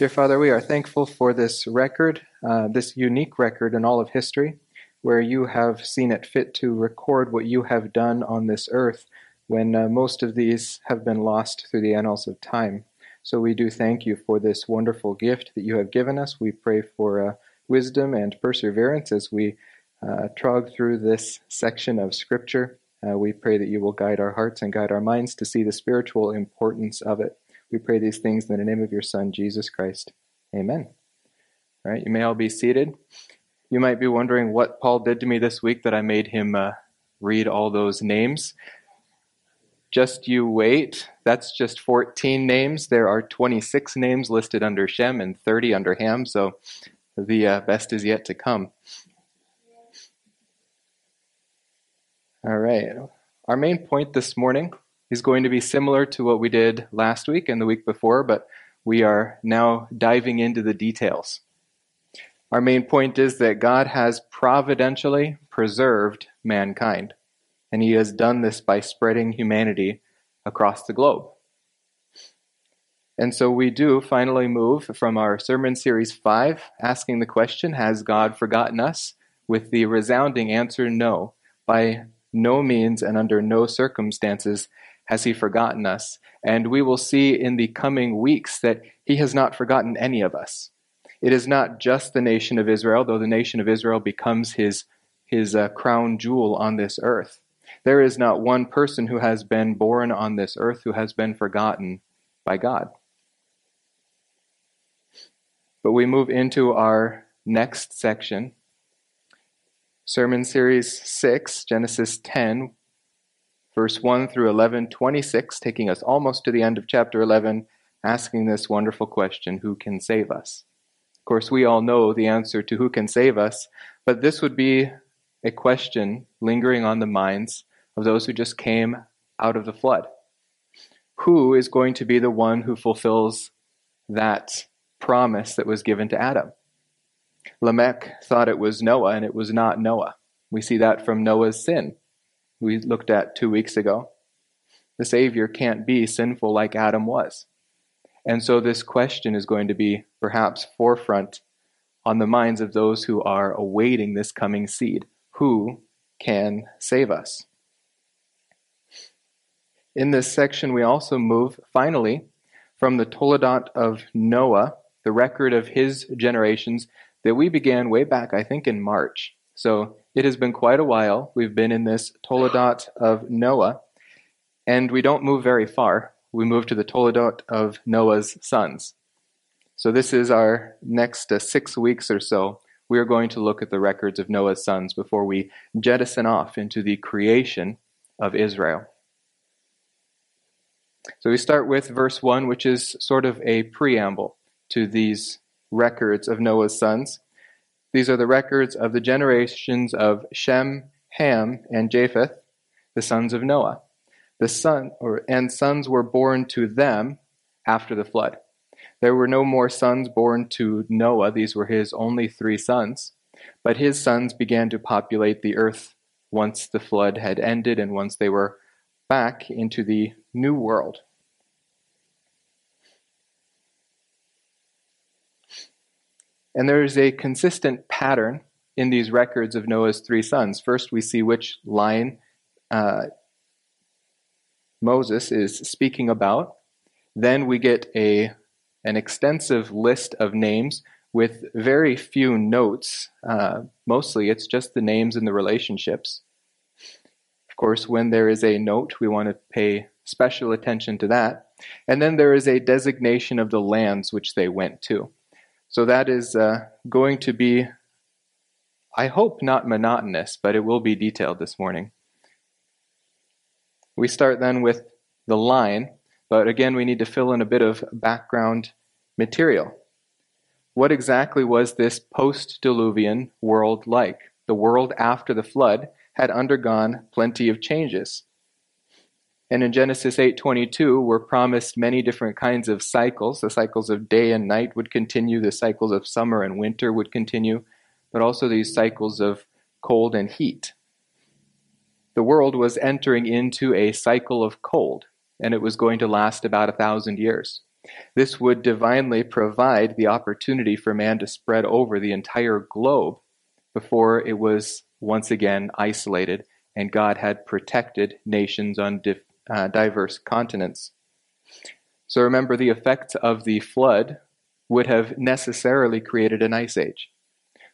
Dear Father, we are thankful for this record, uh, this unique record in all of history, where you have seen it fit to record what you have done on this earth when uh, most of these have been lost through the annals of time. So we do thank you for this wonderful gift that you have given us. We pray for uh, wisdom and perseverance as we uh, trog through this section of Scripture. Uh, we pray that you will guide our hearts and guide our minds to see the spiritual importance of it. We pray these things in the name of your Son, Jesus Christ. Amen. All right, you may all be seated. You might be wondering what Paul did to me this week that I made him uh, read all those names. Just you wait. That's just 14 names. There are 26 names listed under Shem and 30 under Ham, so the uh, best is yet to come. All right. Our main point this morning is going to be similar to what we did last week and the week before, but we are now diving into the details. Our main point is that God has providentially preserved mankind, and He has done this by spreading humanity across the globe. And so we do finally move from our sermon series 5, asking the question Has God forgotten us? with the resounding answer no. By no means and under no circumstances has he forgotten us? And we will see in the coming weeks that he has not forgotten any of us. It is not just the nation of Israel, though the nation of Israel becomes his, his uh, crown jewel on this earth. There is not one person who has been born on this earth who has been forgotten by God. But we move into our next section, Sermon Series 6, Genesis 10, verse 1 through 11, 26, taking us almost to the end of chapter 11, asking this wonderful question Who can save us? Of course, we all know the answer to who can save us, but this would be a question lingering on the minds of those who just came out of the flood. Who is going to be the one who fulfills that promise that was given to Adam? Lamech thought it was Noah, and it was not Noah. We see that from Noah's sin we looked at two weeks ago. The Savior can't be sinful like Adam was. And so this question is going to be perhaps forefront on the minds of those who are awaiting this coming seed. Who can save us? In this section, we also move finally from the Toledot of Noah, the record of his generations that we began way back, I think, in March. So it has been quite a while. We've been in this Toledot of Noah, and we don't move very far. We move to the Toledot of Noah's sons. So this is our next uh, six weeks or so. We are going to look at the records of Noah's sons before we jettison off into the creation of Israel. So we start with verse 1, which is sort of a preamble to these records of Noah's sons. These are the records of the generations of Shem, Ham, and Japheth, the sons of Noah. The son or and sons were born to them after the flood. There were no more sons born to Noah, these were his only three sons. But his sons began to populate the earth once the flood had ended and once they were back into the new world. And there is a consistent pattern in these records of Noah's three sons. First, we see which line uh, Moses is speaking about. Then we get a, an extensive list of names with very few notes. Uh, mostly, it's just the names and the relationships. Of course, when there is a note, we want to pay special attention to that. And then there is a designation of the lands which they went to. So that is uh, going to be, I hope, not monotonous, but it will be detailed this morning. We start then with the line, but again, we need to fill in a bit of background material. What exactly was this post diluvian world like? The world after the flood had undergone plenty of changes. And in Genesis 8:22, we're promised many different kinds of cycles. The cycles of day and night would continue, the cycles of summer and winter would continue, but also these cycles of cold and heat. The world was entering into a cycle of cold, and it was going to last about a thousand years. This would divinely provide the opportunity for man to spread over the entire globe before it was once again isolated and God had protected nations on dif- uh, diverse continents. So remember, the effects of the flood would have necessarily created an ice age.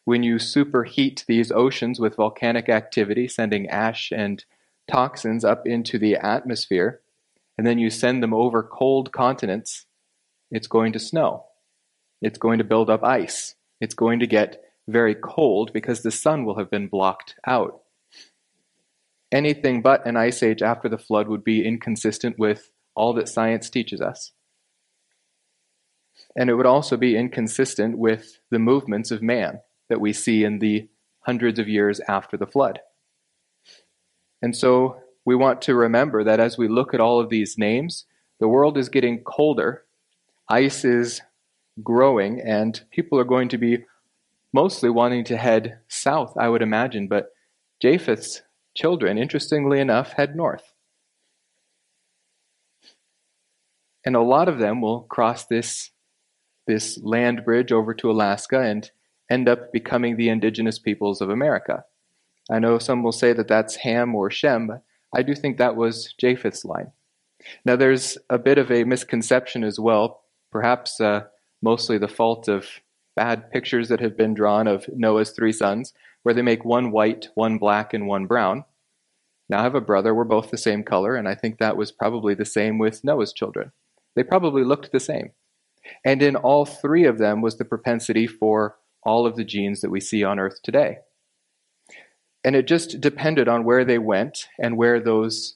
When you superheat these oceans with volcanic activity, sending ash and toxins up into the atmosphere, and then you send them over cold continents, it's going to snow. It's going to build up ice. It's going to get very cold because the sun will have been blocked out. Anything but an ice age after the flood would be inconsistent with all that science teaches us. And it would also be inconsistent with the movements of man that we see in the hundreds of years after the flood. And so we want to remember that as we look at all of these names, the world is getting colder, ice is growing, and people are going to be mostly wanting to head south, I would imagine. But Japheth's children, interestingly enough, head north. And a lot of them will cross this, this land bridge over to Alaska and end up becoming the indigenous peoples of America. I know some will say that that's Ham or Shem, but I do think that was Japheth's line. Now, there's a bit of a misconception as well, perhaps uh, mostly the fault of bad pictures that have been drawn of Noah's three sons, where they make one white, one black, and one brown. Now I have a brother, we're both the same color, and I think that was probably the same with Noah's children. They probably looked the same. And in all three of them was the propensity for all of the genes that we see on Earth today. And it just depended on where they went and where those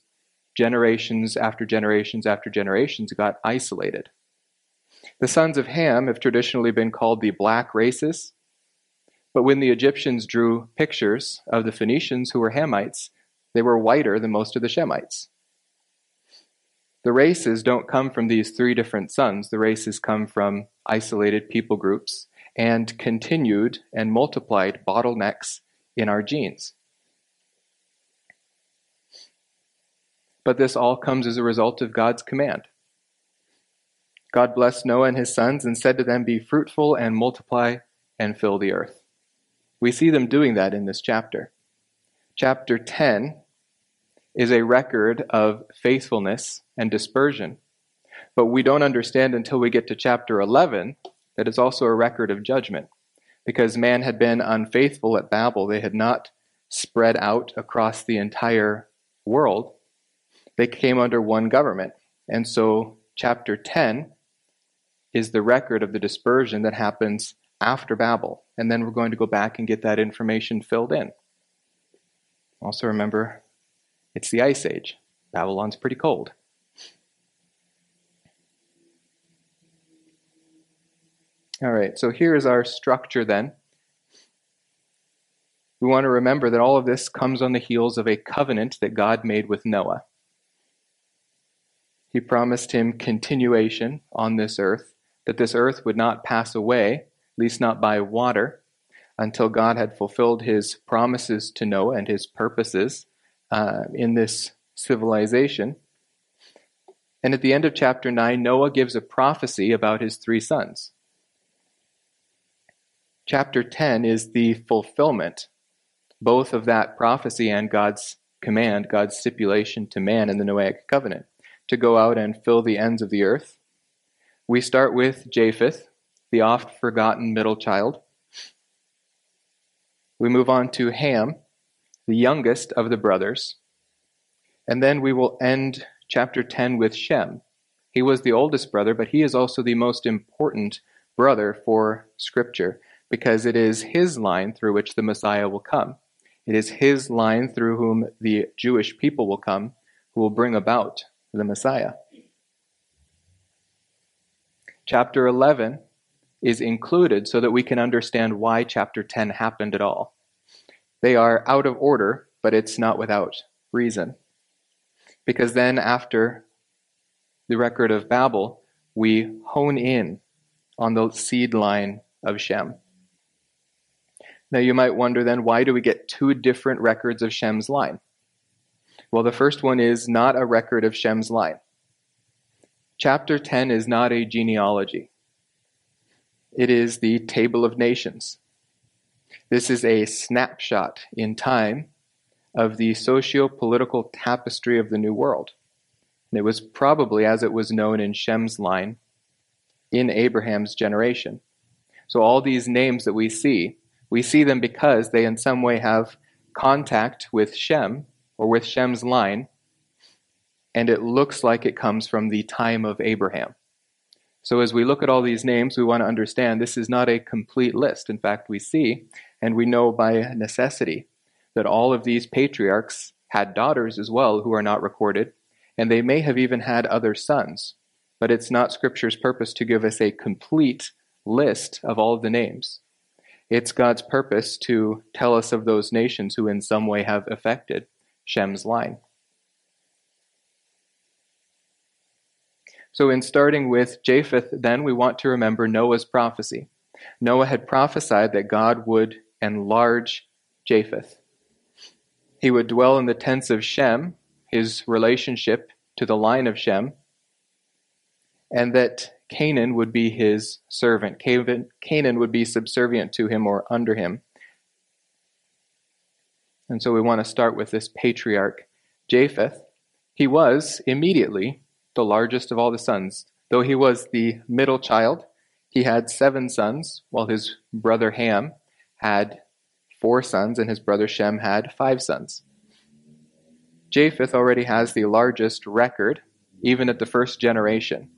generations after generations after generations got isolated. The sons of Ham have traditionally been called the black races, but when the Egyptians drew pictures of the Phoenicians who were Hamites, they were whiter than most of the Shemites. The races don't come from these three different sons. The races come from isolated people groups and continued and multiplied bottlenecks in our genes. But this all comes as a result of God's command. God blessed Noah and his sons and said to them, Be fruitful and multiply and fill the earth. We see them doing that in this chapter. Chapter 10 is a record of faithfulness and dispersion. But we don't understand until we get to chapter 11 that it's also a record of judgment. Because man had been unfaithful at Babel, they had not spread out across the entire world. They came under one government. And so, chapter 10 is the record of the dispersion that happens after Babel. And then we're going to go back and get that information filled in. Also, remember, it's the Ice Age. Babylon's pretty cold. All right, so here's our structure then. We want to remember that all of this comes on the heels of a covenant that God made with Noah. He promised him continuation on this earth that this earth would not pass away, least not by water, until God had fulfilled his promises to Noah and his purposes uh, in this civilization. And at the end of chapter 9, Noah gives a prophecy about his three sons. Chapter 10 is the fulfillment both of that prophecy and God's command, God's stipulation to man in the Noahic covenant to go out and fill the ends of the earth we start with Japheth, the oft forgotten middle child. We move on to Ham, the youngest of the brothers. And then we will end chapter 10 with Shem. He was the oldest brother, but he is also the most important brother for Scripture because it is his line through which the Messiah will come. It is his line through whom the Jewish people will come who will bring about the Messiah. Chapter 11 is included so that we can understand why chapter 10 happened at all. They are out of order, but it's not without reason. Because then, after the record of Babel, we hone in on the seed line of Shem. Now, you might wonder then, why do we get two different records of Shem's line? Well, the first one is not a record of Shem's line. Chapter 10 is not a genealogy, it is the Table of Nations. This is a snapshot in time of the socio political tapestry of the New World. And it was probably as it was known in Shem's line in Abraham's generation. So, all these names that we see, we see them because they in some way have contact with Shem or with Shem's line, and it looks like it comes from the time of Abraham. So, as we look at all these names, we want to understand this is not a complete list. In fact, we see and we know by necessity that all of these patriarchs had daughters as well who are not recorded, and they may have even had other sons. But it's not Scripture's purpose to give us a complete list of all of the names. It's God's purpose to tell us of those nations who in some way have affected Shem's line. So, in starting with Japheth, then, we want to remember Noah's prophecy. Noah had prophesied that God would enlarge Japheth. He would dwell in the tents of Shem, his relationship to the line of Shem, and that Canaan would be his servant. Canaan would be subservient to him or under him. And so we want to start with this patriarch, Japheth. He was immediately the largest of all the sons. Though he was the middle child, he had seven sons, while his brother Ham had four sons, and his brother Shem had five sons. Japheth already has the largest record, even at the first generation.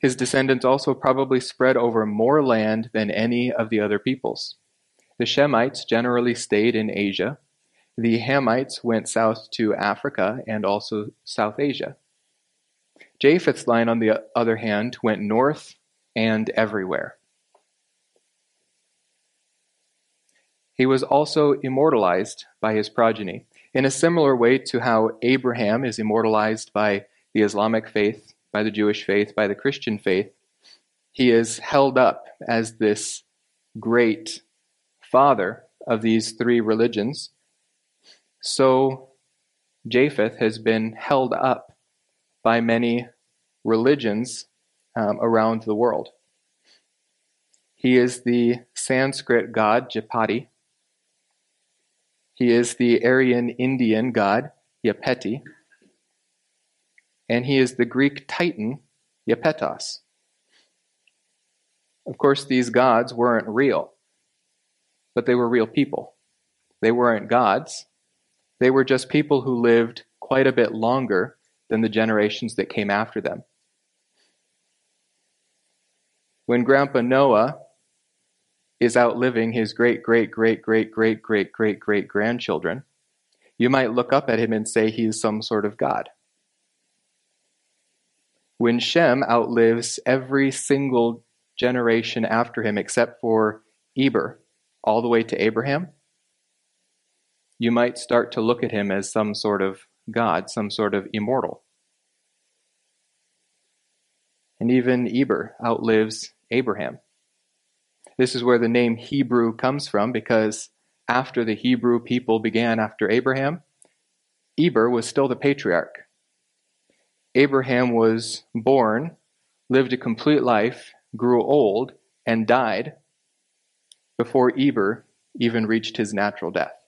His descendants also probably spread over more land than any of the other peoples. The Shemites generally stayed in Asia. The Hamites went south to Africa and also South Asia. Japheth's line, on the other hand, went north and everywhere. He was also immortalized by his progeny, in a similar way to how Abraham is immortalized by the Islamic faith, by the Jewish faith, by the Christian faith. He is held up as this great father of these three religions. So Japheth has been held up by many religions um, around the world. He is the Sanskrit god Japati, he is the Aryan Indian god, Yapeti, and he is the Greek Titan, Iapetos. Of course, these gods weren't real, but they were real people. They weren't gods, they were just people who lived quite a bit longer than the generations that came after them. When Grandpa Noah is outliving his great, great, great, great, great, great, great, great grandchildren, you might look up at him and say he is some sort of God. When Shem outlives every single generation after him except for Eber, all the way to Abraham, you might start to look at him as some sort of God, some sort of immortal. And even Eber outlives Abraham. This is where the name Hebrew comes from because after the Hebrew people began after Abraham, Eber was still the patriarch. Abraham was born, lived a complete life, grew old, and died before Eber even reached his natural death.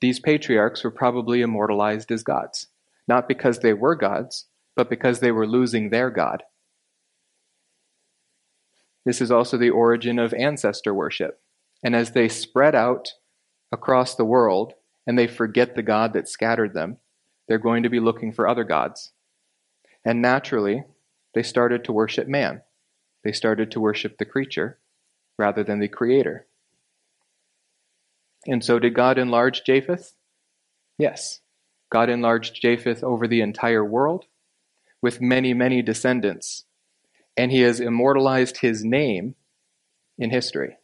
These patriarchs were probably immortalized as gods, not because they were gods, but because they were losing their God. This is also the origin of ancestor worship. And as they spread out across the world and they forget the God that scattered them, they're going to be looking for other gods. And naturally, they started to worship man. They started to worship the creature rather than the creator. And so, did God enlarge Japheth? Yes. God enlarged Japheth over the entire world with many, many descendants and he has immortalized his name in history.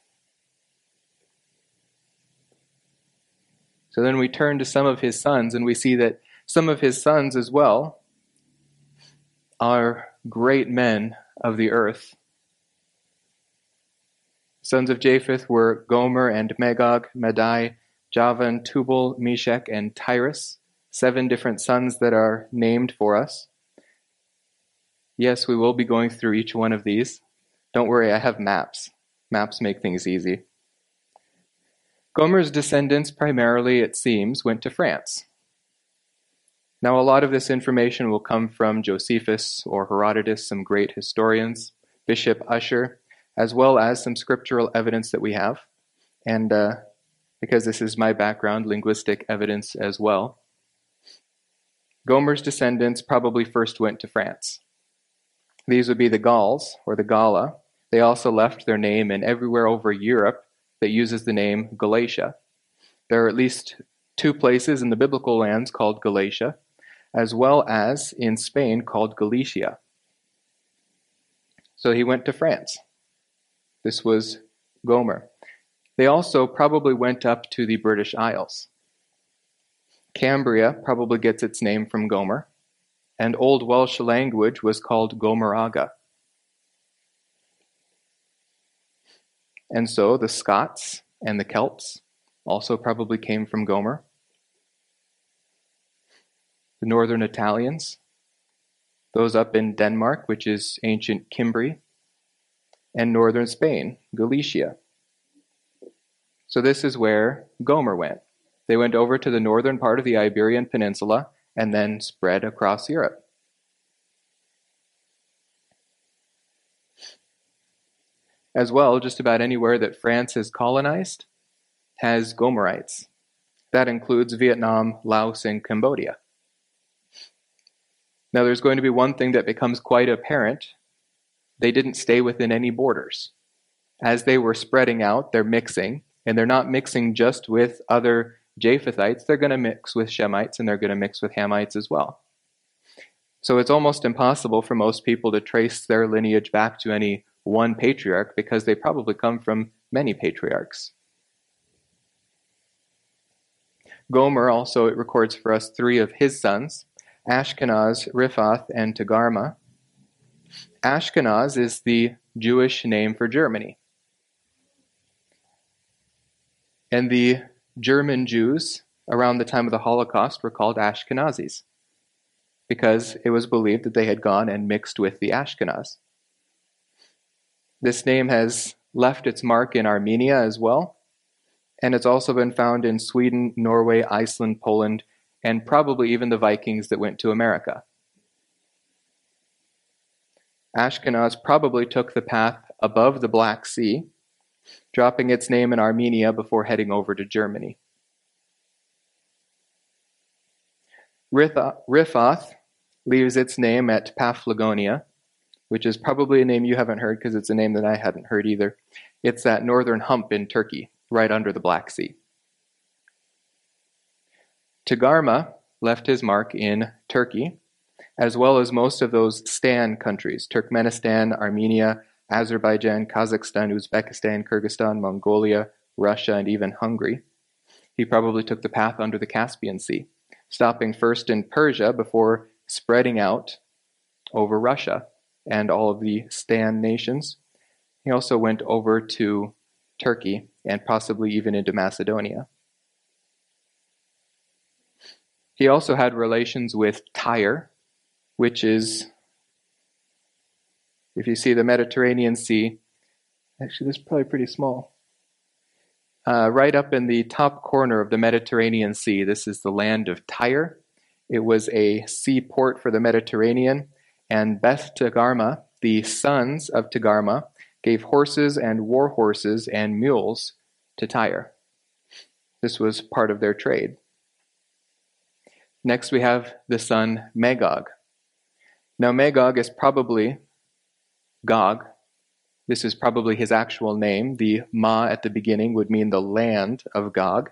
So then we turn to some of his sons, and we see that some of his sons as well are great men of the earth. Sons of Japheth were Gomer and Magog, Madai, Javan, Tubal, Meshech, and Tiras. Seven different sons that are named for us. Yes, we will be going through each one of these. Don't worry, I have maps. Maps make things easy. Gomer's descendants primarily, it seems, went to France. Now, a lot of this information will come from Josephus or Herodotus, some great historians, Bishop Ussher, as well as some scriptural evidence that we have. And uh, because this is my background, linguistic evidence as well. Gomer's descendants probably first went to France. These would be the Gauls, or the Gala. They also left their name in everywhere over Europe that uses the name Galatia. There are at least two places in the biblical lands called Galatia, as well as in Spain called Galicia. So he went to France. This was Gomer. They also probably went up to the British Isles. Cambria probably gets its name from Gomer, and Old Welsh language was called Gomeraeg. And so the Scots and the Celts also probably came from Gomer. The northern Italians, those up in Denmark, which is ancient Cimbri, and northern Spain, Galicia. So this is where Gomer went. They went over to the northern part of the Iberian Peninsula and then spread across Europe. As well, just about anywhere that France has colonized has Gomerites. That includes Vietnam, Laos, and Cambodia. Now, there's going to be one thing that becomes quite apparent. They didn't stay within any borders. As they were spreading out, they're mixing, and they're not mixing just with other Japhethites, they're going to mix with Shemites and they're going to mix with Hamites as well. So it's almost impossible for most people to trace their lineage back to any one patriarch because they probably come from many patriarchs. Gomer also it records for us three of his sons, Ashkenaz, Riphath, and Togarmah. Ashkenaz is the Jewish name for Germany. And the German Jews around the time of the Holocaust were called Ashkenazis because it was believed that they had gone and mixed with the Ashkenaz. This name has left its mark in Armenia as well, and it's also been found in Sweden, Norway, Iceland, Poland, and probably even the Vikings that went to America. Ashkenaz probably took the path above the Black Sea dropping its name in Armenia before heading over to Germany. Riphath leaves its name at Paphlagonia, which is probably a name you haven't heard because it's a name that I hadn't heard either. It's that northern hump in Turkey, right under the Black Sea. Togarmah left his mark in Turkey, as well as most of those Stan countries Turkmenistan, Armenia, Azerbaijan, Kazakhstan, Uzbekistan, Kyrgyzstan, Mongolia, Russia, and even Hungary. He probably took the path under the Caspian Sea, stopping first in Persia before spreading out over Russia and all of the Stan nations. He also went over to Turkey and possibly even into Macedonia. He also had relations with Tyre, which is if you see the Mediterranean Sea, actually, this is probably pretty small. Uh, right up in the top corner of the Mediterranean Sea, this is the land of Tyre. It was a seaport for the Mediterranean, and Beth Togarmah, the sons of Togarmah, gave horses and war horses and mules to Tyre. This was part of their trade. Next, we have the son Magog. Now, Magog is probably Gog. This is probably his actual name. The Ma at the beginning would mean the land of Gog.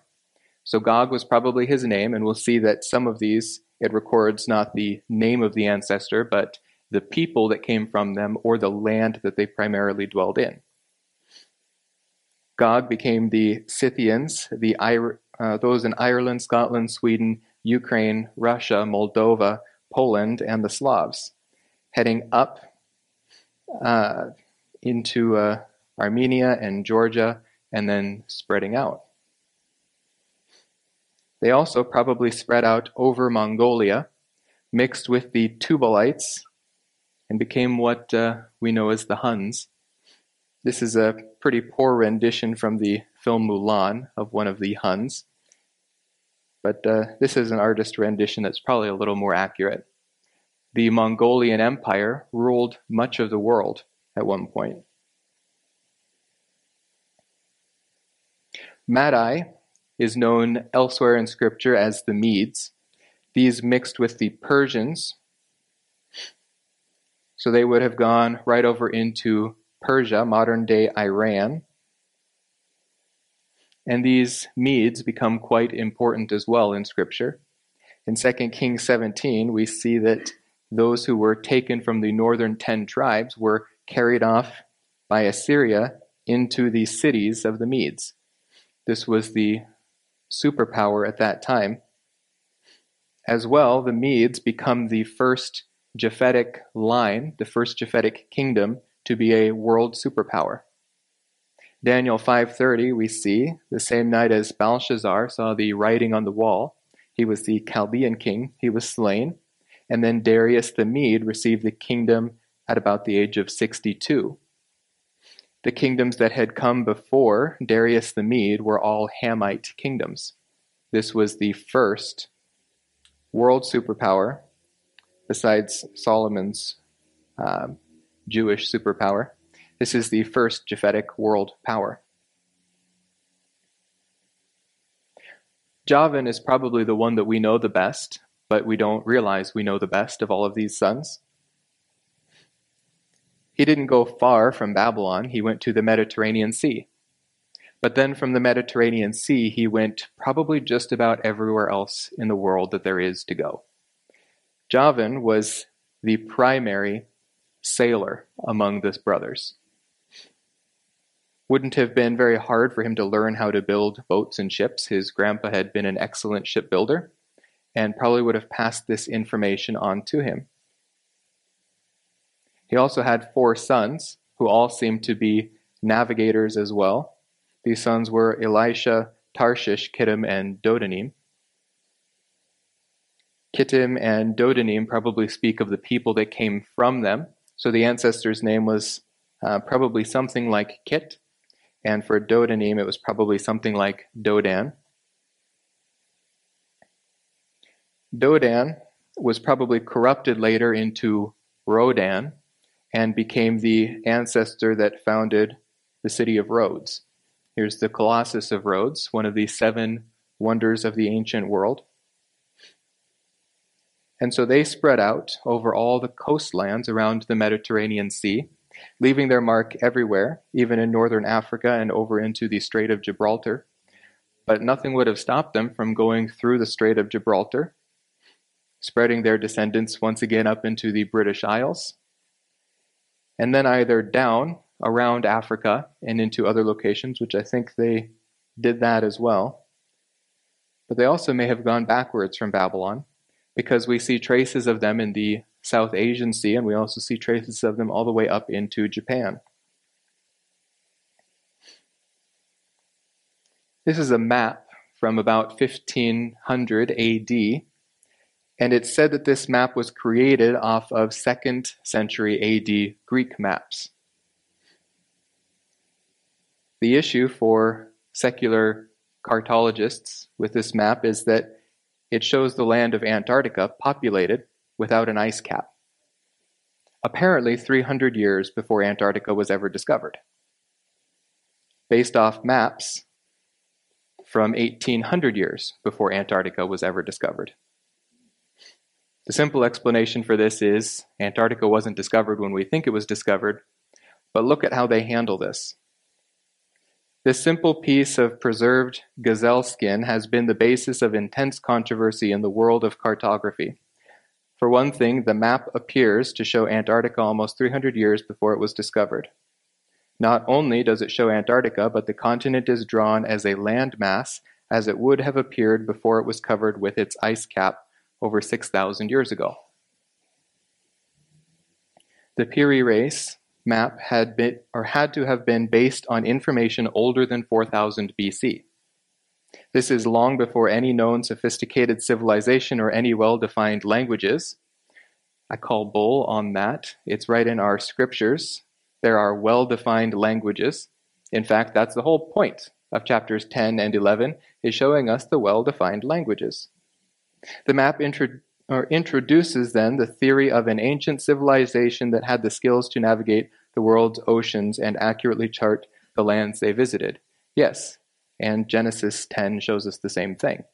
So Gog was probably his name, and we'll see that some of these it records not the name of the ancestor, but the people that came from them or the land that they primarily dwelled in. Gog became the Scythians, the uh, those in Ireland, Scotland, Sweden, Ukraine, Russia, Moldova, Poland, and the Slavs, heading up uh, into uh, Armenia and Georgia, and then spreading out. They also probably spread out over Mongolia, mixed with the Tubalites, and became what uh, we know as the Huns. This is a pretty poor rendition from the film Mulan of one of the Huns. But uh, this is an artist rendition that's probably a little more accurate. The Mongolian Empire ruled much of the world at one point. Madai is known elsewhere in Scripture as the Medes. These mixed with the Persians, so they would have gone right over into Persia, modern day Iran. And these Medes become quite important as well in Scripture. In 2 Kings 17, we see that those who were taken from the northern ten tribes were carried off by Assyria into the cities of the Medes. This was the superpower at that time. As well, the Medes become the first Japhetic line, the first Japhetic kingdom to be a world superpower. Daniel 5:30 we see the same night as Belshazzar saw the writing on the wall, he was the Chaldean king, he was slain, and then Darius the Mede received the kingdom at about the age of 62. The kingdoms that had come before Darius the Mede were all Hamite kingdoms. This was the first world superpower, besides Solomon's um, Jewish superpower. This is the first Japhetic world power. Javan is probably the one that we know the best, but we don't realize we know the best of all of these sons. He didn't go far from Babylon, he went to the Mediterranean Sea. But then from the Mediterranean Sea, he went probably just about everywhere else in the world that there is to go. Javan was the primary sailor among the brothers. Wouldn't have been very hard for him to learn how to build boats and ships. His grandpa had been an excellent shipbuilder and probably would have passed this information on to him. He also had four sons who all seemed to be navigators as well. These sons were Elisha, Tarshish, Kittim, and Dodanim. Kittim and Dodanim probably speak of the people that came from them. So the ancestor's name was uh, probably something like Kit, and for Dodanim it was probably something like Dodan. Dodan was probably corrupted later into Rodan, and became the ancestor that founded the city of Rhodes. Here's the Colossus of Rhodes, one of the seven wonders of the ancient world. And so they spread out over all the coastlands around the Mediterranean Sea, leaving their mark everywhere, even in northern Africa and over into the Strait of Gibraltar. But nothing would have stopped them from going through the Strait of Gibraltar, spreading their descendants once again up into the British Isles, and then either down around Africa and into other locations, which I think they did that as well. But they also may have gone backwards from Babylon because we see traces of them in the South Asian Sea and we also see traces of them all the way up into Japan. This is a map from about 1500 AD and it's said that this map was created off of 2nd century AD Greek maps. The issue for secular cartologists with this map is that it shows the land of Antarctica populated without an ice cap. Apparently, 300 years before Antarctica was ever discovered. Based off maps from 1800 years before Antarctica was ever discovered. The simple explanation for this is Antarctica wasn't discovered when we think it was discovered, but look at how they handle this. This simple piece of preserved gazelle skin has been the basis of intense controversy in the world of cartography. For one thing, the map appears to show Antarctica almost 300 years before it was discovered. Not only does it show Antarctica, but the continent is drawn as a landmass as it would have appeared before it was covered with its ice cap over 6,000 years ago. The Piri Reis map had been or had to have been based on information older than 4000 BC. This is long before any known sophisticated civilization or any well defined languages. I call bull on that. It's right in our scriptures. There are well defined languages. In fact, that's the whole point of chapters 10 and 11 is showing us the well defined languages. The map intro- introduces then the theory of an ancient civilization that had the skills to navigate the world's oceans and accurately chart the lands they visited. Yes, and Genesis 10 shows us the same thing.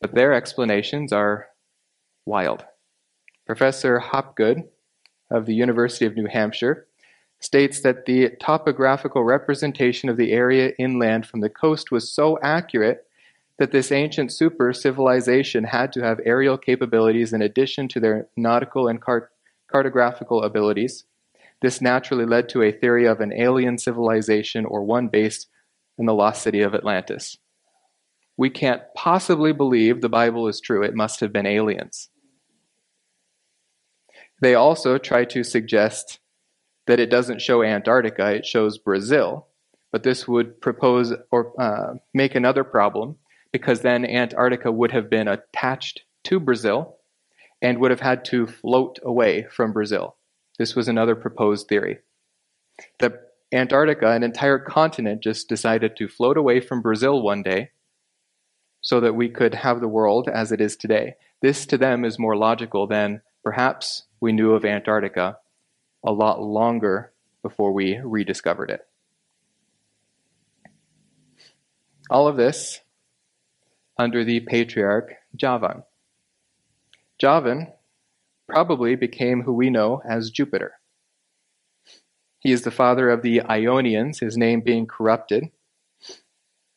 But their explanations are wild. Professor Hapgood of the University of New Hampshire states that the topographical representation of the area inland from the coast was so accurate that this ancient super civilization had to have aerial capabilities in addition to their nautical and cart- cartographical abilities. This naturally led to a theory of an alien civilization or one based in the lost city of Atlantis. We can't possibly believe the Bible is true. It must have been aliens. They also try to suggest that it doesn't show Antarctica, it shows Brazil. But this would propose or uh, make another problem because then Antarctica would have been attached to Brazil and would have had to float away from Brazil. This was another proposed theory. That Antarctica, an entire continent, just decided to float away from Brazil one day so that we could have the world as it is today. This to them is more logical than perhaps we knew of Antarctica a lot longer before we rediscovered it. All of this under the patriarch Javan. Javan probably became who we know as Jupiter. He is the father of the Ionians, his name being corrupted.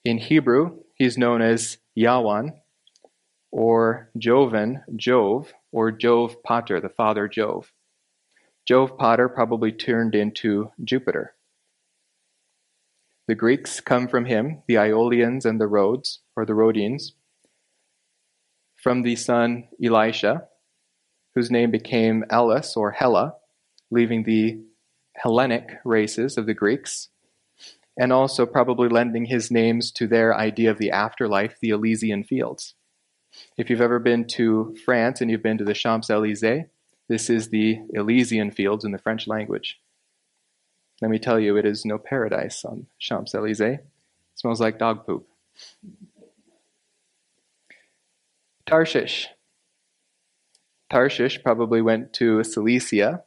In Hebrew, he's known as Yawan, or Jovan, Jove, or Jove Pater, the father Jove. Jove Pater probably turned into Jupiter. The Greeks come from him, the Iolians and the Rhodes, or the Rhodians, from the son Elisha, whose name became Elis or Hela, leaving the Hellenic races of the Greeks, and also probably lending his names to their idea of the afterlife, the Elysian fields. If you've ever been to France and you've been to the Champs Elysees, this is the Elysian fields in the French language. Let me tell you, it is no paradise on Champs Elysees. It smells like dog poop. Tarshish. Tarshish probably went to Cilicia,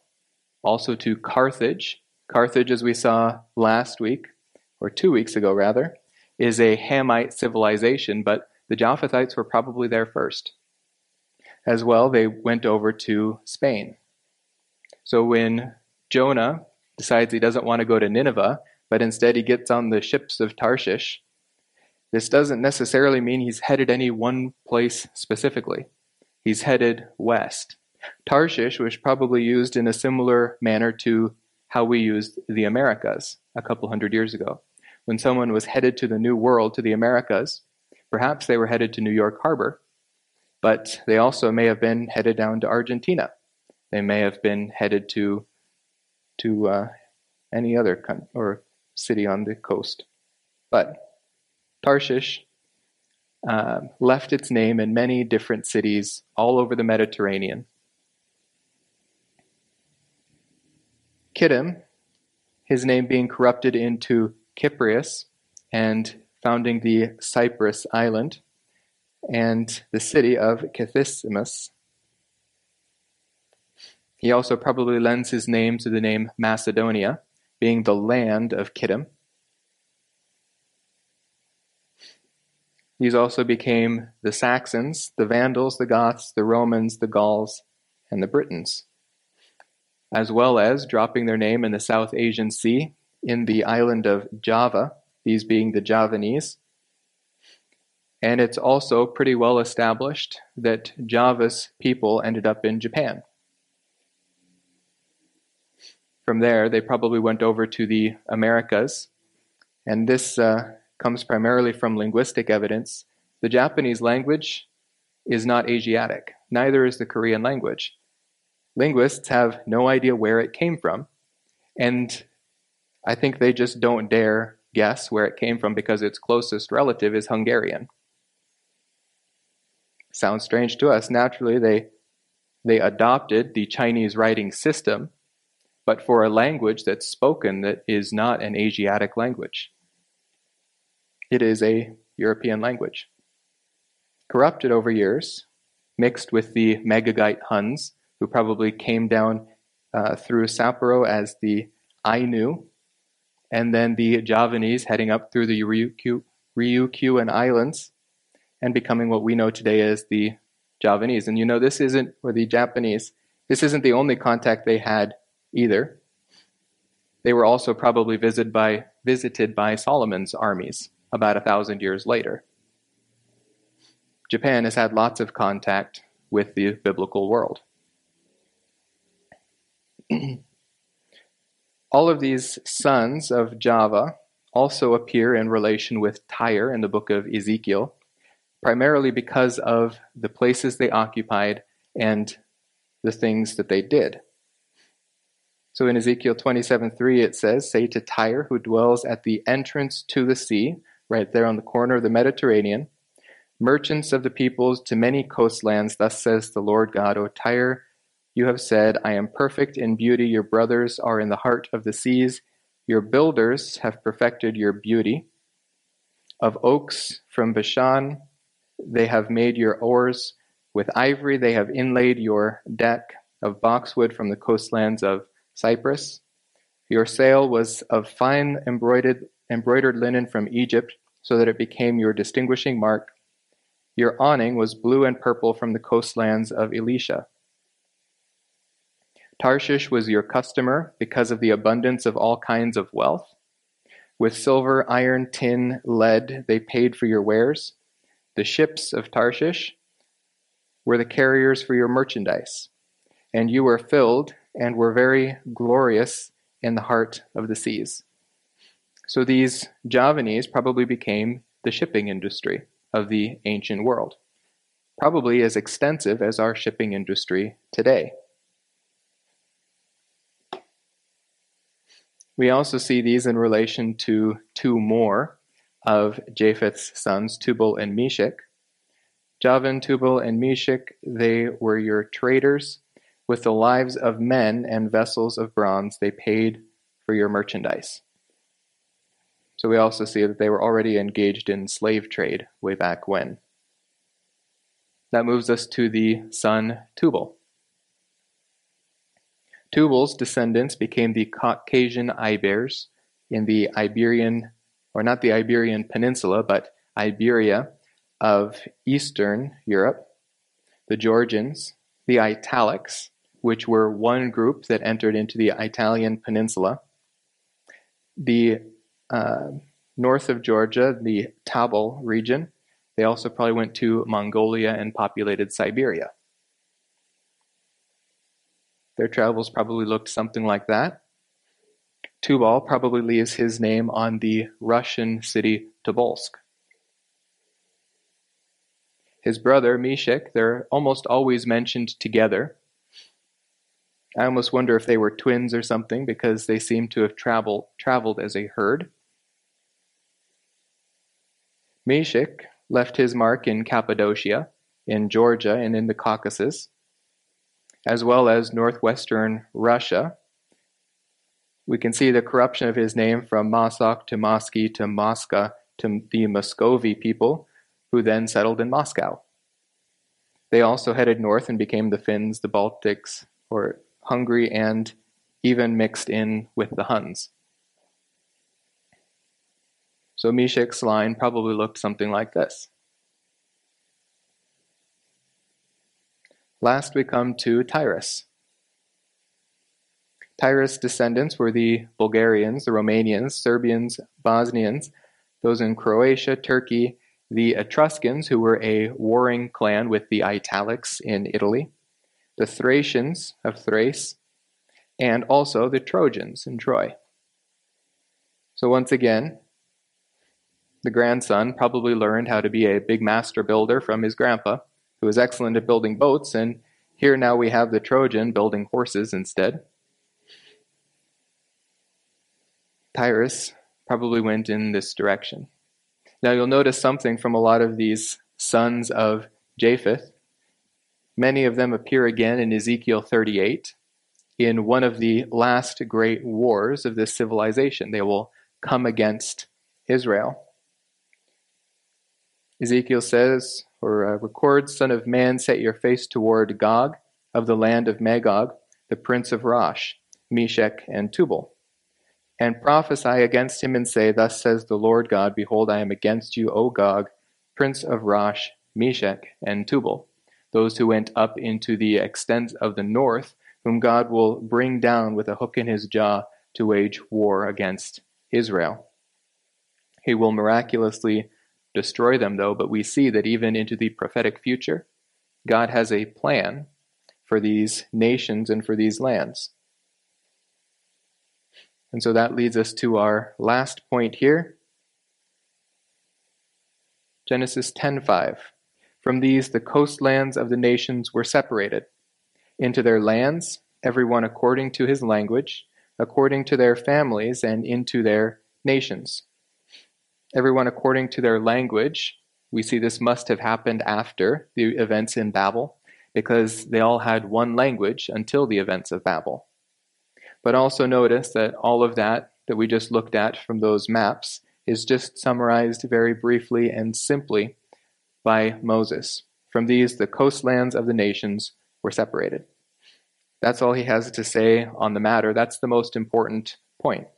also to Carthage. Carthage, as we saw last week, or two weeks ago rather, is a Hamite civilization, but the Japhethites were probably there first. As well, they went over to Spain. So when Jonah decides he doesn't want to go to Nineveh, but instead he gets on the ships of Tarshish, this doesn't necessarily mean he's headed any one place specifically. He's headed west. Tarshish was probably used in a similar manner to how we used the Americas a couple hundred years ago. When someone was headed to the New World, to the Americas, Perhaps they were headed to New York Harbor, but they also may have been headed down to Argentina. They may have been headed to to uh, any other con- or city on the coast. But Tarshish uh, left its name in many different cities all over the Mediterranean. Kittim, his name being corrupted into Cyprius and founding the Cyprus island, and the city of Ctesimus. He also probably lends his name to the name Macedonia, being the land of Kittim. These also became the Saxons, the Vandals, the Goths, the Romans, the Gauls, and the Britons, as well as dropping their name in the South Asian Sea in the island of Java, these being the Javanese. And it's also pretty well established that Java's people ended up in Japan. From there, they probably went over to the Americas, and this uh, comes primarily from linguistic evidence. The Japanese language is not Asiatic, neither is the Korean language. Linguists have no idea where it came from, and I think they just don't dare guess where it came from because its closest relative is Hungarian. Sounds strange to us. Naturally, they, they adopted the Chinese writing system, but for a language that's spoken that is not an Asiatic language. It is a European language. Corrupted over years, mixed with the Magogite Huns, who probably came down uh, through Sapporo as the Ainu, and then the Javanese heading up through the Ryukyu, Islands and becoming what we know today as the Javanese. And you know, this isn't, or the Japanese, this isn't the only contact they had either. They were also probably visited by, visited by Solomon's armies about a thousand years later. Japan has had lots of contact with the biblical world. All of these sons of Javan also appear in relation with Tyre in the book of Ezekiel, primarily because of the places they occupied and the things that they did. So in Ezekiel 27:3 it says, Say to Tyre, who dwells at the entrance to the sea, right there on the corner of the Mediterranean, merchants of the peoples to many coastlands, thus says the Lord God, O Tyre, you have said, I am perfect in beauty. Your brothers are in the heart of the seas. Your builders have perfected your beauty. Of oaks from Bashan, they have made your oars. With ivory, they have inlaid your deck. Of boxwood from the coastlands of Cyprus. Your sail was of fine embroidered, embroidered linen from Egypt, so that it became your distinguishing mark. Your awning was blue and purple from the coastlands of Elishah. Tarshish was your customer because of the abundance of all kinds of wealth. With silver, iron, tin, lead, they paid for your wares. The ships of Tarshish were the carriers for your merchandise, and you were filled and were very glorious in the heart of the seas. So these Javanese probably became the shipping industry of the ancient world, probably as extensive as our shipping industry today. We also see these in relation to two more of Japheth's sons, Tubal and Meshech. Javan, Tubal, and Meshech, they were your traders. With the lives of men and vessels of bronze, they paid for your merchandise. So we also see that they were already engaged in slave trade way back when. That moves us to the son Tubal. Tubal's descendants became the Caucasian Ibers in the Iberian, or not the Iberian Peninsula, but Iberia of Eastern Europe, the Georgians, the Italics, which were one group that entered into the Italian peninsula, the uh, north of Georgia, the Tabal region. They also probably went to Mongolia and populated Siberia. Their travels probably looked something like that. Tubal probably leaves his name on the Russian city Tobolsk. His brother, Meshech, they're almost always mentioned together. I almost wonder if they were twins or something because they seem to have traveled, traveled as a herd. Meshech left his mark in Cappadocia, in Georgia, and in the Caucasus as well as northwestern Russia. We can see the corruption of his name from Mosok to Mosky to Mosca to the Muscovy people, who then settled in Moscow. They also headed north and became the Finns, the Baltics, or Hungary, and even mixed in with the Huns. So Meshech's line probably looked something like this. Last we come to Tiras. Tiras' descendants were the Bulgarians, the Romanians, Serbians, Bosnians, those in Croatia, Turkey, the Etruscans, who were a warring clan with the Italics in Italy, the Thracians of Thrace, and also the Trojans in Troy. So, once again, the grandson probably learned how to be a big master builder from his grandpa who was excellent at building boats, and here now we have the Trojan building horses instead. Tiras probably went in this direction. Now you'll notice something from a lot of these sons of Japheth. Many of them appear again in Ezekiel 38 in one of the last great wars of this civilization. They will come against Israel. Ezekiel says, or uh, records, Son of man, set your face toward Gog of the land of Magog, the prince of Rosh, Meshech, and Tubal. And prophesy against him and say, Thus says the Lord God, Behold, I am against you, O Gog, prince of Rosh, Meshech, and Tubal, those who went up into the extent of the north, whom God will bring down with a hook in his jaw to wage war against Israel. He will miraculously destroy them, though, but we see that even into the prophetic future, God has a plan for these nations and for these lands. And so that leads us to our last point here. Genesis 10:5. From these the coastlands of the nations were separated into their lands, everyone according to his language, according to their families and into their nations everyone according to their language. We see this must have happened after the events in Babel, because they all had one language until the events of Babel. But also notice that all of that that we just looked at from those maps is just summarized very briefly and simply by Moses. From these, the coastlands of the nations were separated. That's all he has to say on the matter. That's the most important point.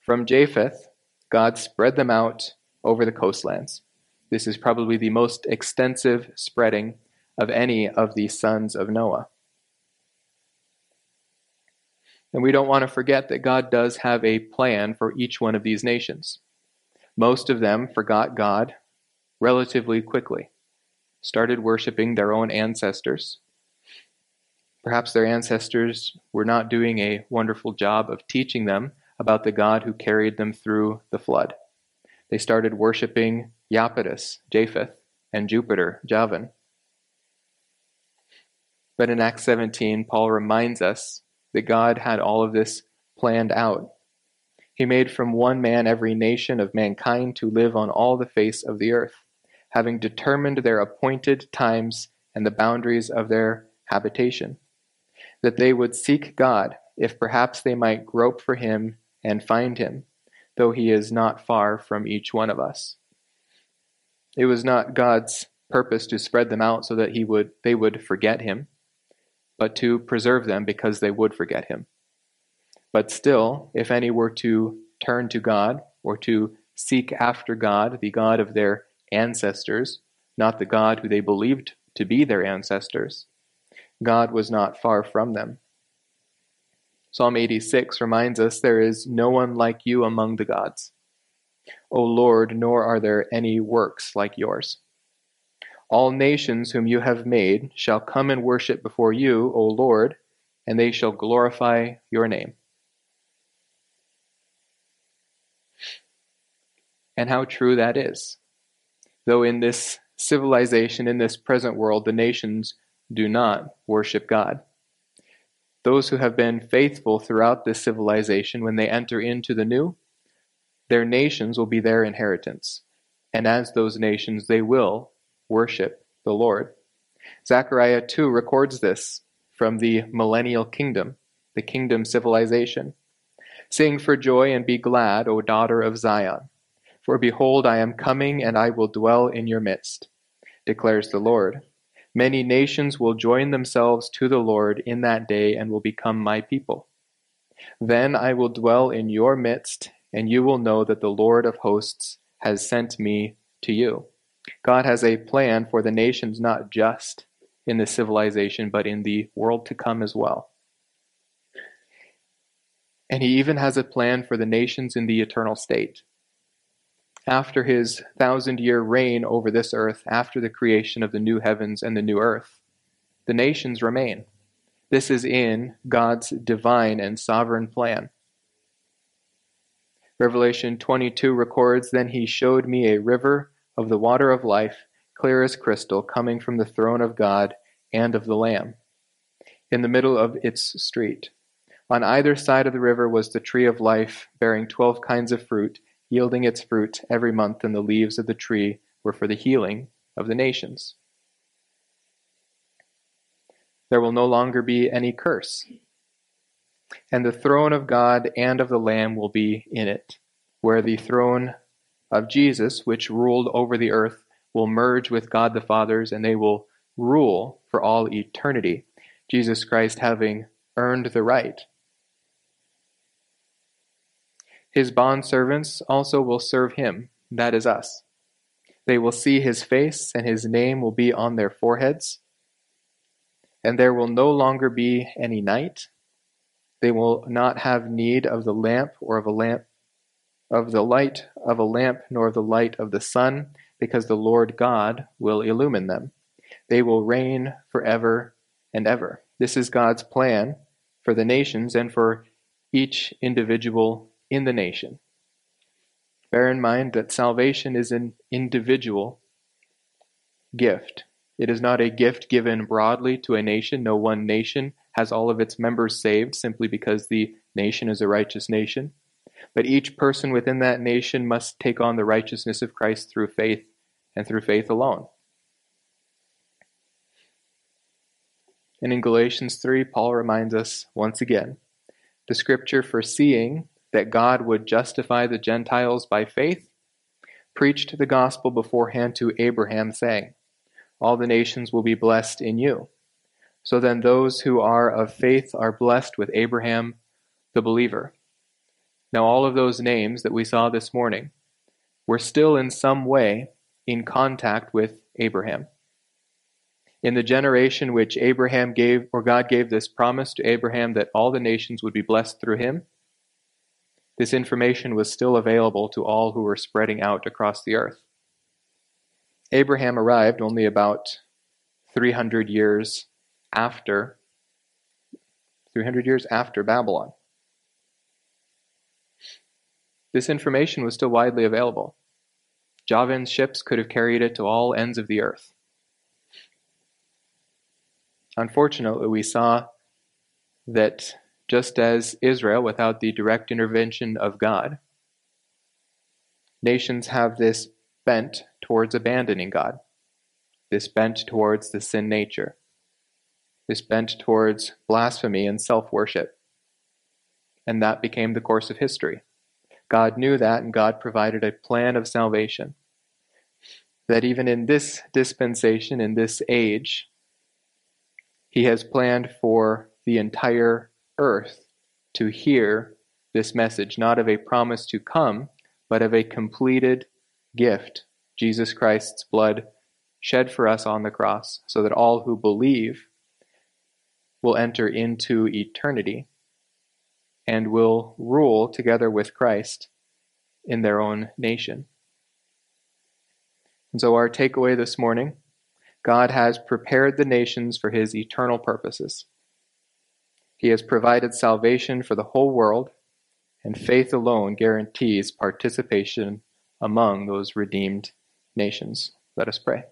From Japheth, God spread them out over the coastlands. This is probably the most extensive spreading of any of the sons of Noah. And we don't want to forget that God does have a plan for each one of these nations. Most of them forgot God relatively quickly, started worshiping their own ancestors. Perhaps their ancestors were not doing a wonderful job of teaching them about the God who carried them through the flood. They started worshiping Iapetus, Japheth, and Jupiter, Javan. But in Acts 17, Paul reminds us that God had all of this planned out. He made from one man every nation of mankind to live on all the face of the earth, having determined their appointed times and the boundaries of their habitation, that they would seek God, if perhaps they might grope for him and find him, though he is not far from each one of us. It was not God's purpose to spread them out so that he would they would forget him, but to preserve them because they would forget him. But still, if any were to turn to God or to seek after God, the God of their ancestors, not the God who they believed to be their ancestors, God was not far from them. Psalm 86 reminds us there is no one like you among the gods. O Lord, nor are there any works like yours. All nations whom you have made shall come and worship before you, O Lord, and they shall glorify your name. And how true that is. Though in this civilization, in this present world, the nations do not worship God. Those who have been faithful throughout this civilization, when they enter into the new, their nations will be their inheritance. And as those nations, they will worship the Lord. Zechariah 2 records this from the millennial kingdom, the kingdom civilization. Sing for joy and be glad, O daughter of Zion. For behold, I am coming and I will dwell in your midst, declares the Lord. Many nations will join themselves to the Lord in that day and will become my people. Then I will dwell in your midst, and you will know that the Lord of hosts has sent me to you. God has a plan for the nations not just in the civilization, but in the world to come as well. And he even has a plan for the nations in the eternal state after his thousand year reign over this earth, after the creation of the new heavens and the new earth, the nations remain. This is in God's divine and sovereign plan. Revelation 22 records Then he showed me a river of the water of life, clear as crystal, coming from the throne of God and of the Lamb, in the middle of its street. On either side of the river was the tree of life, bearing twelve kinds of fruit yielding its fruit every month, and the leaves of the tree were for the healing of the nations. There will no longer be any curse. And the throne of God and of the Lamb will be in it, where the throne of Jesus, which ruled over the earth, will merge with God the Father's, and they will rule for all eternity. Jesus Christ having earned the right. His bondservants also will serve him, that is us. They will see his face, and his name will be on their foreheads. And there will no longer be any night. They will not have need of the lamp or of a lamp of the light of a lamp nor of the light of the sun, because the Lord God will illumine them. They will reign forever and ever. This is God's plan for the nations and for each individual in the nation. Bear in mind that salvation is an individual gift. It is not a gift given broadly to a nation. No one nation has all of its members saved simply because the nation is a righteous nation. But each person within that nation must take on the righteousness of Christ through faith and through faith alone. And in Galatians 3, Paul reminds us once again the scripture foreseeing that God would justify the Gentiles by faith preached the gospel beforehand to Abraham, saying, All the nations will be blessed in you. So then those who are of faith are blessed with Abraham the believer. Now, all of those names that we saw this morning were still in some way in contact with Abraham. In the generation which Abraham gave, or God gave this promise to Abraham that all the nations would be blessed through him, this information was still available to all who were spreading out across the earth. Abraham arrived only about 300 years after 300 years after Babylon. This information was still widely available. Javan's ships could have carried it to all ends of the earth. Unfortunately, we saw that just as Israel, without the direct intervention of God, nations have this bent towards abandoning God, this bent towards the sin nature, this bent towards blasphemy and self worship. And that became the course of history. God knew that, and God provided a plan of salvation. That even in this dispensation, in this age, He has planned for the entire earth to hear this message, not of a promise to come, but of a completed gift Jesus Christ's blood shed for us on the cross, so that all who believe will enter into eternity and will rule together with Christ in their own nation. And so, our takeaway this morning God has prepared the nations for his eternal purposes. He has provided salvation for the whole world, and faith alone guarantees participation among those redeemed nations. Let us pray.